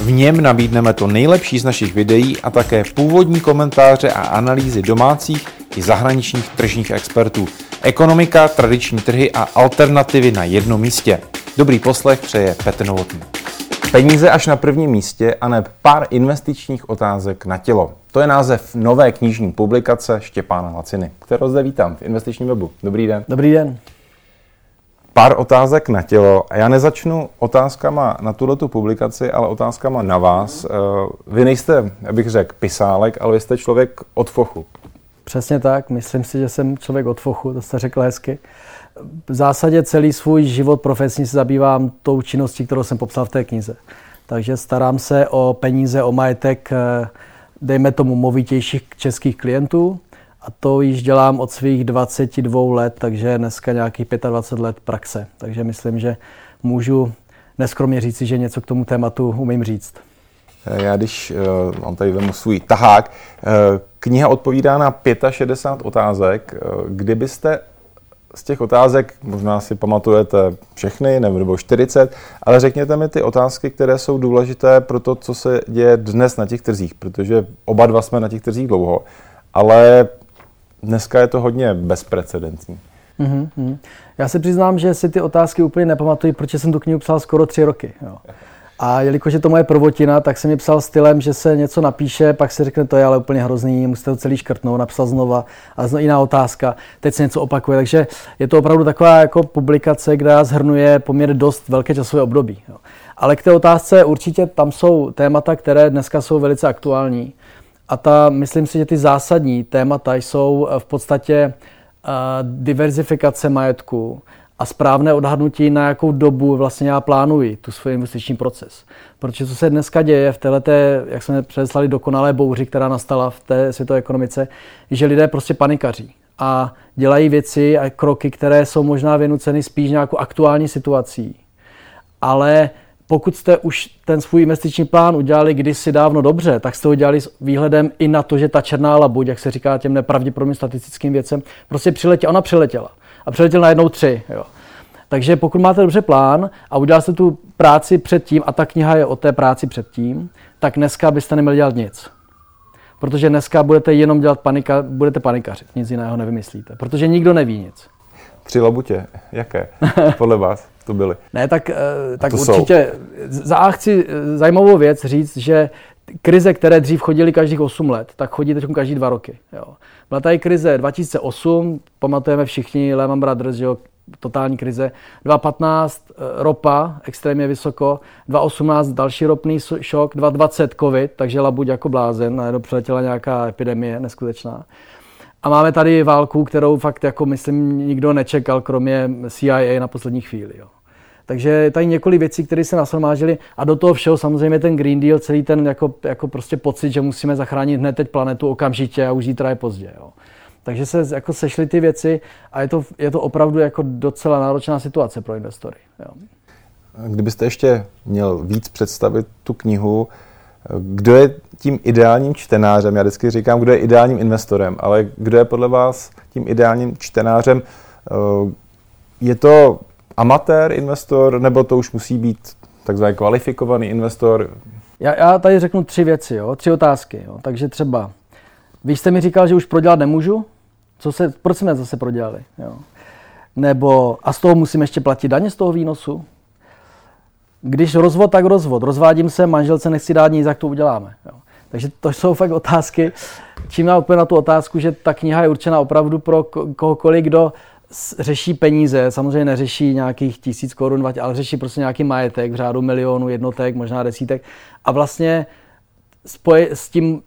V něm nabídneme to nejlepší z našich videí a také původní komentáře a analýzy domácích i zahraničních tržních expertů. Ekonomika, tradiční trhy a alternativy na jednom místě. Dobrý poslech přeje Petr Novotný. Peníze až na prvním místě a ne pár investičních otázek na tělo. To je název nové knižní publikace Štěpána Laciny, kterou zde vítám v investičním webu. Dobrý den. Dobrý den. Pár otázek na tělo. A já nezačnu otázkama na tuto publikaci, ale otázkama na vás. Eh, vy nejste, abych řekl, pisálek, ale vy jste člověk od fochu. Přesně tak. Myslím si, že jsem člověk od fochu, to jste řekl hezky. V zásadě celý svůj život profesní se zabývám tou činností, kterou jsem popsal v té knize. Takže starám se o peníze, o majetek, eh, dejme tomu movitějších českých klientů, a to již dělám od svých 22 let, takže dneska nějakých 25 let praxe. Takže myslím, že můžu neskromně říci, že něco k tomu tématu umím říct. Já když uh, mám tady vemu svůj tahák, uh, kniha odpovídá na 65 otázek. Uh, kdybyste z těch otázek, možná si pamatujete všechny, nebo 40, ale řekněte mi ty otázky, které jsou důležité pro to, co se děje dnes na těch trzích, protože oba dva jsme na těch trzích dlouho, ale dneska je to hodně bezprecedentní. Mm-hmm. Já se přiznám, že si ty otázky úplně nepamatuji, protože jsem tu knihu psal skoro tři roky. Jo. A jelikož je to moje prvotina, tak jsem mi psal stylem, že se něco napíše, pak se řekne, to je ale úplně hrozný, musíte to celý škrtnout, napsal znova a znovu jiná otázka, teď se něco opakuje. Takže je to opravdu taková jako publikace, která zhrnuje poměrně dost velké časové období. Jo. Ale k té otázce určitě tam jsou témata, které dneska jsou velice aktuální. A ta, myslím si, že ty zásadní témata jsou v podstatě uh, diverzifikace majetku a správné odhadnutí, na jakou dobu vlastně já plánuji tu svůj investiční proces. Protože co se dneska děje v této, jak jsme předeslali, dokonalé bouři, která nastala v té světové ekonomice, že lidé prostě panikaří a dělají věci a kroky, které jsou možná vynuceny spíš nějakou aktuální situací. Ale pokud jste už ten svůj investiční plán udělali kdysi dávno dobře, tak jste ho udělali s výhledem i na to, že ta černá labuť, jak se říká těm nepravděpodobným statistickým věcem, prostě přiletěla. Ona přiletěla. A přiletěla najednou tři. Jo. Takže pokud máte dobře plán a udělal jste tu práci předtím, a ta kniha je o té práci předtím, tak dneska byste neměli dělat nic. Protože dneska budete jenom dělat panika, budete panikařit, nic jiného nevymyslíte, protože nikdo neví nic. Tři labutě, jaké podle vás to byly? Ne, tak, eh, tak určitě jsou. za A chci eh, zajímavou věc říct, že krize, které dřív chodily každých 8 let, tak chodí teď každý dva roky. Jo. Byla tady krize 2008, pamatujeme všichni, Lehman Brothers, jo, totální krize. 2015 eh, ropa extrémně vysoko, 2018 další ropný šok, 2020 covid, takže labuť jako blázen, najednou přiletěla nějaká epidemie neskutečná. A máme tady válku, kterou fakt jako myslím nikdo nečekal, kromě CIA na poslední chvíli. Jo. Takže tady několik věcí, které se nasromážily a do toho všeho samozřejmě ten Green Deal, celý ten jako, jako prostě pocit, že musíme zachránit hned teď planetu okamžitě a už zítra je pozdě. Jo. Takže se jako sešly ty věci a je to, je to opravdu jako docela náročná situace pro investory. Jo. Kdybyste ještě měl víc představit tu knihu, kdo je tím ideálním čtenářem? Já vždycky říkám, kdo je ideálním investorem, ale kdo je podle vás tím ideálním čtenářem? Eh, je to amatér investor, nebo to už musí být takzvaný kvalifikovaný investor? Já, já tady řeknu tři věci, jo? tři otázky. Jo? Takže třeba, vy jste mi říkal, že už prodělat nemůžu? Co se, proč jsme zase prodělali? Jo? Nebo, a z toho musím ještě platit daně z toho výnosu? Když rozvod, tak rozvod. Rozvádím se, manželce nechci dát nic, jak to uděláme. Jo. Takže to jsou fakt otázky. Čím já odpověď na tu otázku, že ta kniha je určena opravdu pro kohokoliv, kdo řeší peníze, samozřejmě neřeší nějakých tisíc korun, ale řeší prostě nějaký majetek v řádu milionů, jednotek, možná desítek. A vlastně spoje, s, tím,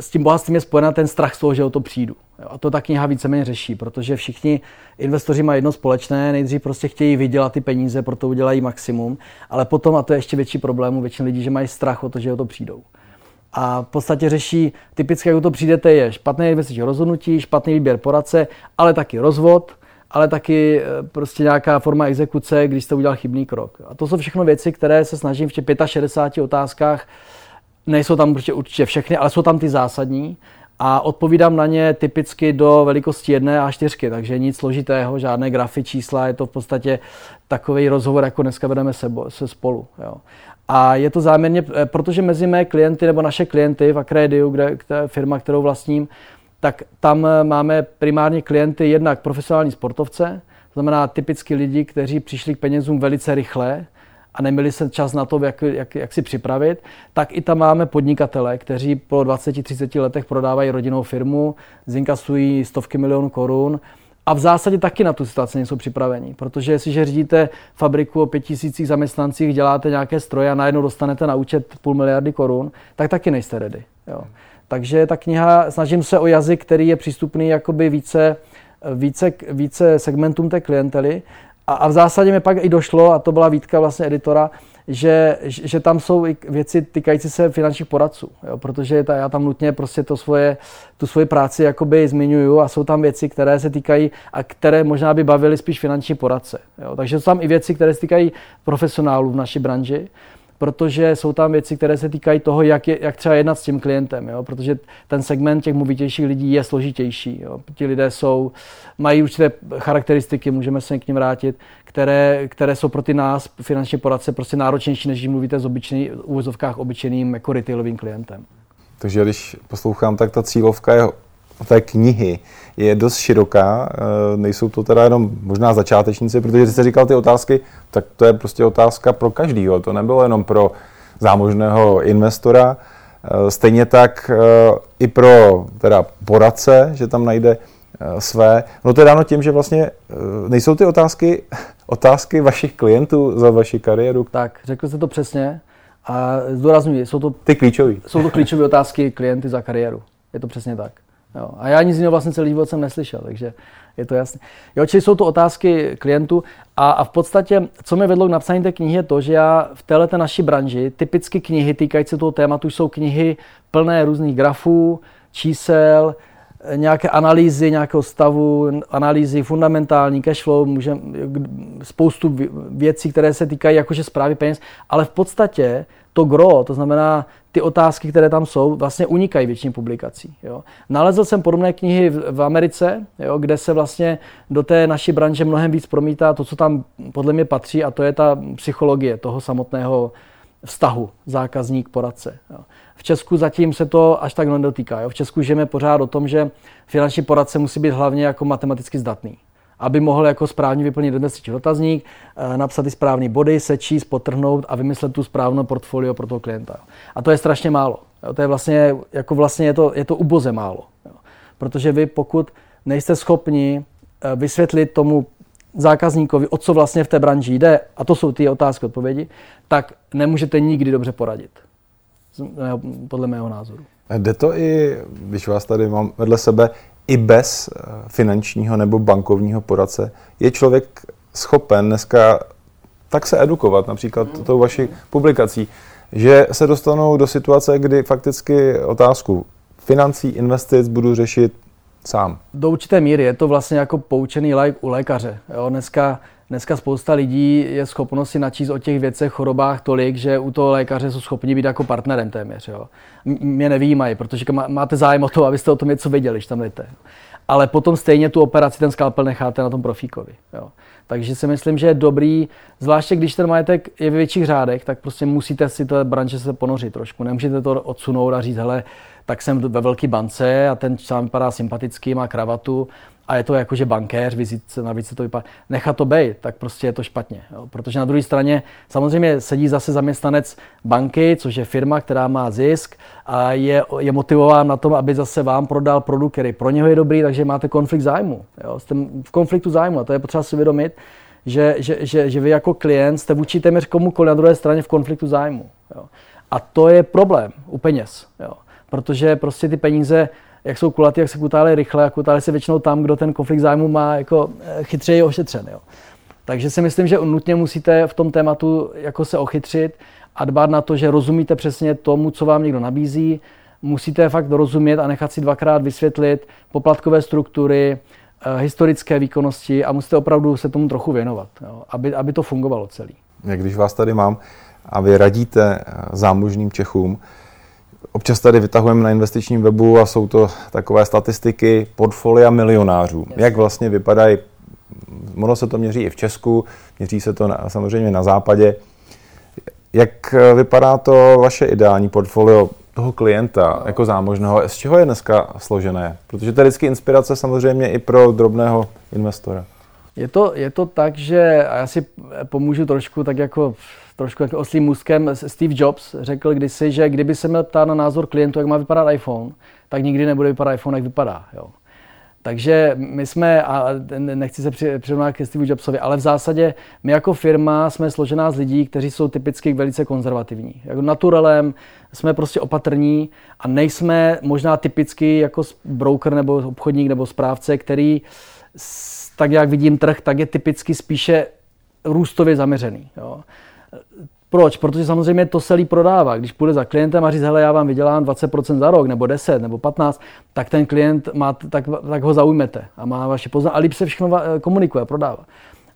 s tím bohatstvím je spojena ten strach z toho, že o to přijdu. A to ta kniha víceméně řeší, protože všichni investoři mají jedno společné, nejdřív prostě chtějí vydělat ty peníze, proto udělají maximum, ale potom, a to je ještě větší problém u lidí, že mají strach o to, že o to přijdou. a v podstatě řeší, typicky jak to přijdete, je špatné investiční rozhodnutí, špatný výběr poradce, ale taky rozvod, ale taky eh, prostě nějaká forma exekuce, když jste udělal chybný krok. A to jsou všechno věci, které se snažím v těch 65 otázkách, nejsou tam určitě, určitě všechny, ale jsou tam ty zásadní a odpovídám na ně typicky do velikosti jedné a čtyřky, takže nic složitého, žádné grafy, čísla, je to v podstatě takový rozhovor, jako dneska vedeme se, se spolu. Jo. A je to záměrně, eh, protože mezi mé klienty nebo naše klienty v Accrediu, kde, kde firma, kterou vlastním, tak tam eh, máme primárně klienty jednak profesionální sportovce, to znamená typicky lidi, kteří přišli k penězům velice rychle a neměli se čas na to, jak, jak, jak si připravit, tak i tam máme podnikatele, kteří po 20-30 letech prodávají rodinnou firmu, zinkasují stovky milionů korun a v zásadě taky na tu situaci nejsou připraveni, protože jestliže řídíte fabriku o pět tisících zaměstnancích, děláte nějaké stroje a najednou dostanete na účet půl miliardy korun, tak taky nejste ready. Jo. Takže ta kniha, snažím se o jazyk, který je přístupný jakoby více, více, více segmentům té klientely. A, a v zásadě mi pak i došlo, a to byla výtka vlastně editora, že, že tam jsou i věci týkající se finančních poradců, jo, protože ta, já tam nutně prostě to svoje, tu svoji práci jakoby zmiňuju a jsou tam věci, které se týkají a které možná by bavily spíš finanční poradce. Jo. Takže jsou tam i věci, které se týkají profesionálů v naší branži protože jsou tam věci, které se týkají toho, jak, je, jak třeba jednat s tím klientem, jo? protože ten segment těch movitějších lidí je složitější. Jo? Ti lidé jsou, mají určité charakteristiky, můžeme se k ním vrátit, které, které jsou pro ty nás, finanční poradce, prostě náročnější, než mluvíte s obyčejný, v úvozovkách obyčejným jako retailovým klientem. Takže když poslouchám, tak ta cílovka je té knihy je dost široká. Eh, nejsou to teda jenom možná začátečníci, protože jste říkal ty otázky, tak to je prostě otázka pro každýho. To nebylo jenom pro zámožného investora. Eh, stejně tak eh, i pro teda poradce, že tam najde své. No to je dáno tím, že vlastně nejsou ty otázky otázky vašich klientů za vaši kariéru. Tak, řekl jste to přesně. A zdůraznuju, jsou to ty klíčové. Jsou to klíčové otázky klienty za kariéru. Je to přesně tak. Jo. A já nic jiného vlastně celý život jsem neslyšel, takže je to jasné. Jo, čili jsou to otázky klientů a, a v podstatě, co mě vedlo k napsání té knihy, je to, že já v této naší branži, typicky knihy týkající toho tématu, jsou knihy plné různých grafů, čísel, nějaké analýzy nějakého stavu, analýzy fundamentální, cashflow, můžem, spoustu věcí, které se týkají jakože zprávy peněz, ale v podstatě to gro, to znamená ty otázky, které tam jsou, vlastně unikají většině publikací. Jo. Nalezl jsem podobné knihy v, v Americe, jo, kde se vlastně do té naší branže mnohem víc promítá to, co tam podle mě patří, a to je ta psychologie toho samotného vztahu zákazník-poradce. V Česku zatím se to až tak nedotýká. V Česku žijeme pořád o tom, že finanční poradce musí být hlavně jako matematicky zdatný aby mohl jako správně vyplnit investiční dotazník, eh, napsat ty správné body, sečíst, potrhnout a vymyslet tu správnou portfolio pro toho klienta. A to je strašně málo. To je vlastně, jako vlastně je to, je to uboze málo. Protože vy pokud nejste schopni eh, vysvětlit tomu zákazníkovi, o co vlastně v té branži jde, a to jsou ty otázky, odpovědi, tak nemůžete nikdy dobře poradit. Podle mého názoru. Jde to i, když vás tady mám vedle sebe, i bez eh, finančního nebo bankovního poradce je člověk schopen dneska tak se edukovat, například mm. tou vaší publikací, že se dostanou do situace, kdy fakticky otázku financí, investic budu řešit sám. Do určité míry je to vlastně jako poučený like u lékaře. Jo? Dneska, dneska spousta lidí je schopno si načíst o těch věcech, chorobách tolik, že u toho lékaře jsou schopni být jako partnerem téměř. Jo? Mě nevýjímají, protože máte zájem o to, abyste o tom něco věděli, když tam jdete. Ale potom stejně tu operaci, ten skalpel necháte na tom profíkovi. Jo? Takže si myslím, že je dobrý, zvláště když ten majetek je ve větších řádech, tak prostě musíte si to branže se ponořit trošku. Nemůžete to odsunout a říct, hele, tak jsem ve velké bance a ten sám vypadá sympatický, má kravatu a je to jako, že bankéř, vizitce, navíc se to vypadá, nechat to být, tak prostě je to špatně. Jo. Protože na druhé straně samozřejmě sedí zase zaměstnanec banky, což je firma, která má zisk a je, je motivován na tom, aby zase vám prodal produkt, který pro něho je dobrý, takže máte konflikt zájmu. Jo. Jste v konfliktu zájmu a to je potřeba si uvědomit, že, že, že, že vy jako klient jste vůči téměř komukoliv na druhé straně v konfliktu zájmu. Jo. A to je problém u peněz. Jo protože prostě ty peníze, jak jsou kulatý, jak se kutály rychle a kutály se většinou tam, kdo ten konflikt zájmu má jako eh, chytřeji ošetřen. Jo. Takže si myslím, že nutně musíte v tom tématu jako se ochytřit a dbát na to, že rozumíte přesně tomu, co vám někdo nabízí. Musíte fakt rozumět a nechat si dvakrát vysvětlit poplatkové struktury, eh, historické výkonnosti a musíte opravdu se tomu trochu věnovat, jo, aby, aby to fungovalo celý. Jak když vás tady mám a vy radíte eh, zámožným Čechům, Občas tady vytahujeme na investičním webu a jsou to takové statistiky portfolia milionářů. Yes. Jak vlastně vypadají, ono se to měří i v Česku, měří se to na, samozřejmě na západě. Jak vypadá to vaše ideální portfolio toho klienta no. jako zámožného? Z čeho je dneska složené? Protože to je vždycky inspirace samozřejmě i pro drobného investora. Je to, je to tak, že a já si pomůžu trošku tak jako trošku jako oslým můstkem. Steve Jobs řekl kdysi, že kdyby se měl ptát na názor klientu, jak má vypadat iPhone, tak nikdy nebude vypadat iPhone, jak vypadá. Jo. Takže my jsme, a nechci se přirovnat ke Steve Jobsovi, ale v zásadě my jako firma jsme složená z lidí, kteří jsou typicky velice konzervativní. Jako naturelem jsme prostě opatrní a nejsme možná typicky jako broker nebo obchodník nebo správce, který tak jak vidím trh, tak je typicky spíše růstově zaměřený. Jo. Proč? Protože samozřejmě to se líp prodává. Když půjde za klientem a říct, hele, já vám vydělám 20% za rok, nebo 10, nebo 15, tak ten klient má, tak, tak ho zaujmete a má vaše poznání a líp se všechno komunikuje, prodává.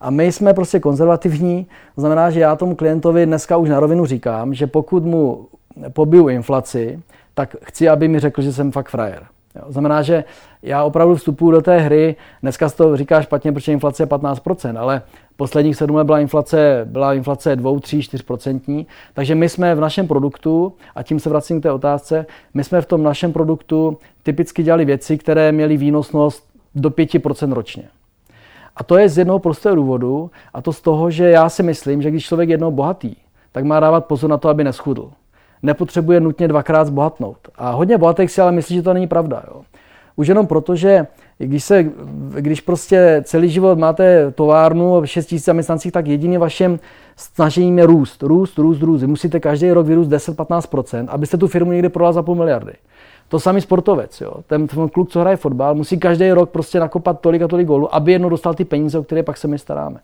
A my jsme prostě konzervativní, to znamená, že já tomu klientovi dneska už na rovinu říkám, že pokud mu pobiju inflaci, tak chci, aby mi řekl, že jsem fakt frajer. Jo. Znamená, že já opravdu vstupuji do té hry, dneska to říká špatně, protože inflace je 15%, ale posledních sedm let byla inflace, byla inflace 2, 3, 4 procentní, takže my jsme v našem produktu, a tím se vracím k té otázce, my jsme v tom našem produktu typicky dělali věci, které měly výnosnost do 5% ročně. A to je z jednoho prostého důvodu, a to z toho, že já si myslím, že když člověk je jednou bohatý, tak má dávat pozor na to, aby neschudl. Nepotřebuje nutně dvakrát zbohatnout. A hodně bohatých si ale myslí, že to není pravda. Jo. Už jenom proto, že když, se, když prostě celý život máte továrnu 6 000 zaměstnancích, tak jedině vašem snažením je růst, růst, růst, růst. Vy musíte každý rok vyrůst 10-15%, abyste tu firmu někdy prodal za půl miliardy. To samý sportovec, jo. Ten, ten kluk, co hraje fotbal, musí každý rok prostě nakopat tolik a tolik gólů, aby jednou dostal ty peníze, o které pak se my staráme.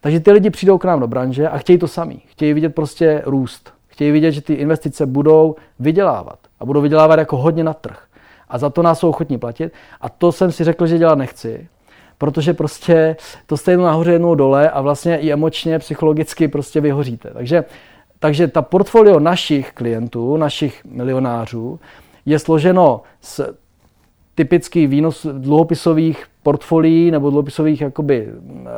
Takže ty lidi přijdou k nám do branže a chtějí to sami. Chtějí vidět prostě růst. Chtějí vidět, že ty investice budou vydělávat. A budou vydělávat jako hodně na trh a za to nás jsou ochotní platit. A to jsem si řekl, že dělat nechci, protože prostě to jste jednou nahoře, jednou dole a vlastně i emočně, psychologicky prostě vyhoříte. Takže, takže ta portfolio našich klientů, našich milionářů, je složeno z typický výnos dluhopisových portfolií nebo dluhopisových jakoby, uh,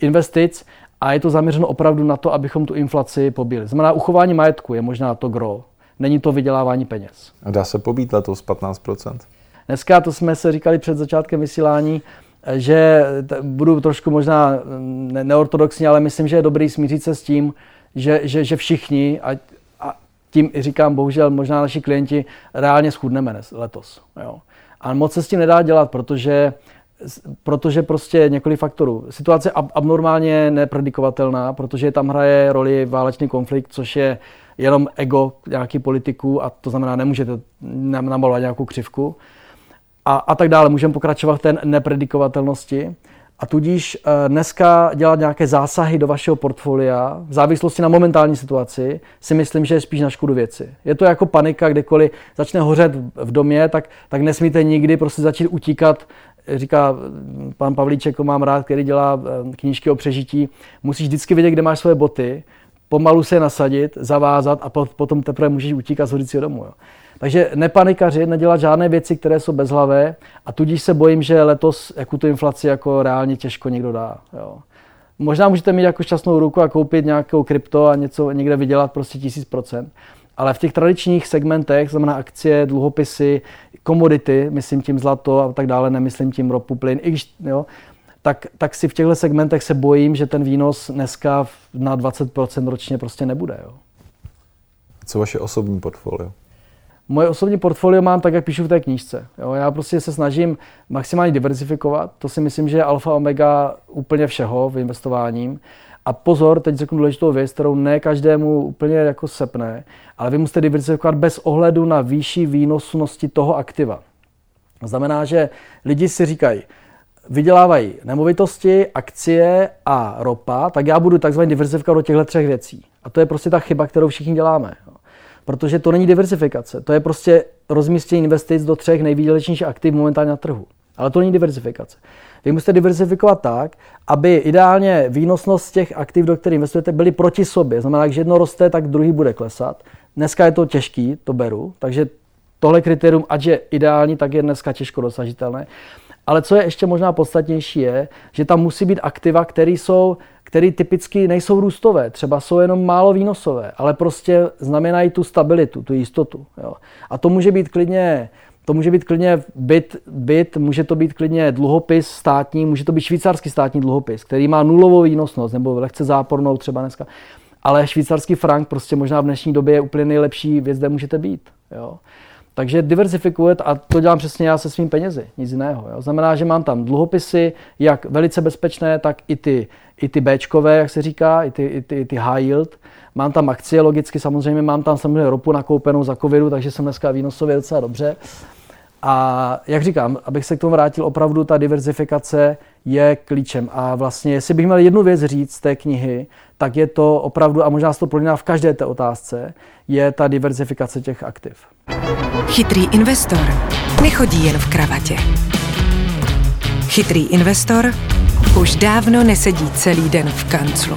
investic a je to zaměřeno opravdu na to, abychom tu inflaci pobili. Znamená, uchování majetku je možná to gro, Není to vydělávání peněz. A dá se pobít letos 15%? Dneska, to jsme se říkali před začátkem vysílání, že budu trošku možná neortodoxní, ale myslím, že je dobrý smířit se s tím, že, že, že všichni, a, a tím i říkám, bohužel možná naši klienti, reálně schudneme letos. Jo. A moc se s tím nedá dělat, protože protože prostě několik faktorů. Situace je abnormálně nepredikovatelná, protože tam hraje roli válečný konflikt, což je jenom ego nějaký politiků a to znamená, nemůžete namalovat nějakou křivku a, a tak dále. Můžeme pokračovat v té nepredikovatelnosti. A tudíž eh, dneska dělat nějaké zásahy do vašeho portfolia v závislosti na momentální situaci si myslím, že je spíš na škodu věci. Je to jako panika, kdekoliv začne hořet v domě, tak, tak nesmíte nikdy prostě začít utíkat říká pan Pavlíček, mám rád, který dělá eh, knížky o přežití, musíš vždycky vědět, kde máš svoje boty, pomalu se nasadit, zavázat a potom teprve můžeš utíkat z hodicího domů. Jo. Takže nepanikařit, nedělat žádné věci, které jsou bezhlavé a tudíž se bojím, že letos jako tu inflaci jako reálně těžko někdo dá. Jo. Možná můžete mít jako šťastnou ruku a koupit nějakou krypto a něco někde vydělat prostě tisíc procent. Ale v těch tradičních segmentech, znamená akcie, dluhopisy, komodity, myslím tím zlato a tak dále, nemyslím tím ropu, plyn, i když, jo, tak, tak si v těchto segmentech se bojím, že ten výnos dneska na 20% ročně prostě nebude. Jo. Co vaše osobní portfolio? Moje osobní portfolio mám tak, jak píšu v té knížce. Jo, já prostě se snažím maximálně diversifikovat. To si myslím, že je alfa omega úplně všeho v investováním. A pozor, teď řeknu důležitou věc, kterou ne každému úplně jako sepne, ale vy musíte diversifikovat bez ohledu na výšší výnosnosti toho aktiva. To znamená, že lidi si říkají, vydělávají nemovitosti, akcie a ropa, tak já budu takzvaně diversifikovat do těchto třech věcí. A to je prostě ta chyba, kterou všichni děláme. Protože to není diversifikace, to je prostě rozmístění investic do třech nejvýdělečnějších aktiv momentálně na trhu. Ale to není diversifikace. Vy musíte diversifikovat tak, aby ideálně výnosnost těch aktiv, do kterých investujete, byly proti sobě. Znamená, že jedno roste, tak druhý bude klesat. Dneska je to těžký, to beru, takže tohle kritérium, ať je ideální, tak je dneska těžko dosažitelné. Ale co je ještě možná podstatnější je, že tam musí být aktiva, které jsou které typicky nejsou růstové, třeba jsou jenom málo výnosové, ale prostě znamenají tu stabilitu, tu jistotu. Jo. A to může být klidně to může být klidně byt, byt, může to být klidně dluhopis státní, může to být švýcarský státní dluhopis, který má nulovou výnosnost nebo lehce zápornou třeba dneska. Ale švýcarský frank prostě možná v dnešní době je úplně nejlepší věc, kde můžete být. Jo. Takže diversifikovat a to dělám přesně já se svým penězi, nic jiného. Jo. Znamená, že mám tam dluhopisy, jak velice bezpečné, tak i ty, i ty Bčkové, jak se říká, i ty, i ty, i ty high yield. Mám tam akcie logicky, samozřejmě mám tam samozřejmě ropu nakoupenou za covidu, takže jsem dneska výnosově docela dobře. A jak říkám, abych se k tomu vrátil, opravdu ta diversifikace je klíčem. A vlastně, jestli bych měl jednu věc říct z té knihy, tak je to opravdu, a možná se to prolíná v každé té otázce, je ta diversifikace těch aktiv. Chytrý investor nechodí jen v kravatě. Chytrý investor už dávno nesedí celý den v kanclu.